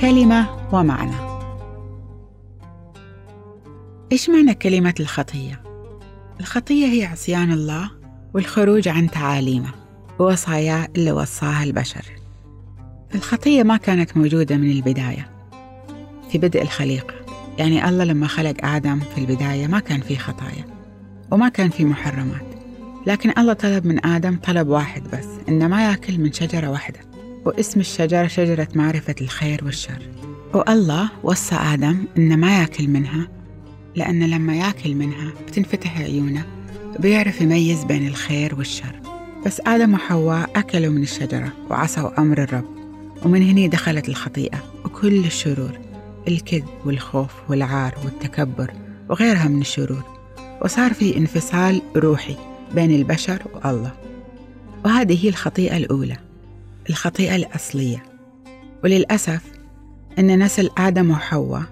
كلمة ومعنى. إيش معنى كلمة الخطية؟ الخطية هي عصيان الله والخروج عن تعاليمه ووصاياه اللي وصاها البشر. الخطية ما كانت موجودة من البداية في بدء الخليقة. يعني الله لما خلق آدم في البداية ما كان في خطايا وما كان في محرمات. لكن الله طلب من آدم طلب واحد بس إنه ما يأكل من شجرة واحدة. واسم الشجرة شجرة معرفة الخير والشر. والله وصى آدم إنه ما يأكل منها لأن لما يأكل منها بتنفتح عيونه بيعرف يميز بين الخير والشر. بس آدم وحواء أكلوا من الشجرة وعصوا أمر الرب ومن هنا دخلت الخطيئة وكل الشرور الكذب والخوف والعار والتكبر وغيرها من الشرور. وصار في انفصال روحي بين البشر والله. وهذه هي الخطيئة الأولى. الخطيئة الأصلية. وللأسف أن نسل آدم وحواء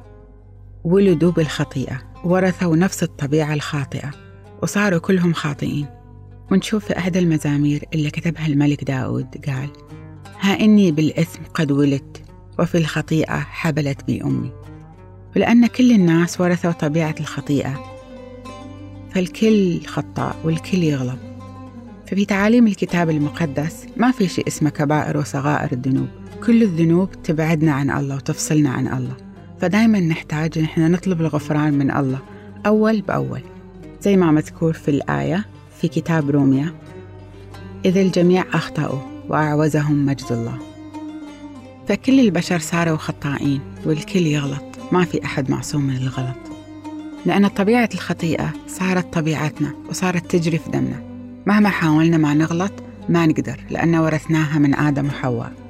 ولدوا بالخطيئة ورثوا نفس الطبيعة الخاطئة وصاروا كلهم خاطئين. ونشوف في أحد المزامير اللي كتبها الملك داود قال ها إني بالإثم قد ولدت وفي الخطيئة حبلت بي أمي. ولأن كل الناس ورثوا طبيعة الخطيئة فالكل خطاء والكل يغلط. ففي تعاليم الكتاب المقدس ما في شيء اسمه كبائر وصغائر الذنوب. كل الذنوب تبعدنا عن الله وتفصلنا عن الله. فدايما نحتاج نحن نطلب الغفران من الله أول بأول. زي ما مذكور في الآية في كتاب روميا إذ الجميع أخطأوا وأعوزهم مجد الله. فكل البشر صاروا خطائين والكل يغلط ما في أحد معصوم من الغلط. لأن طبيعة الخطيئة صارت طبيعتنا وصارت تجري في دمنا. مهما حاولنا ما نغلط ما نقدر لأن ورثناها من آدم وحواء.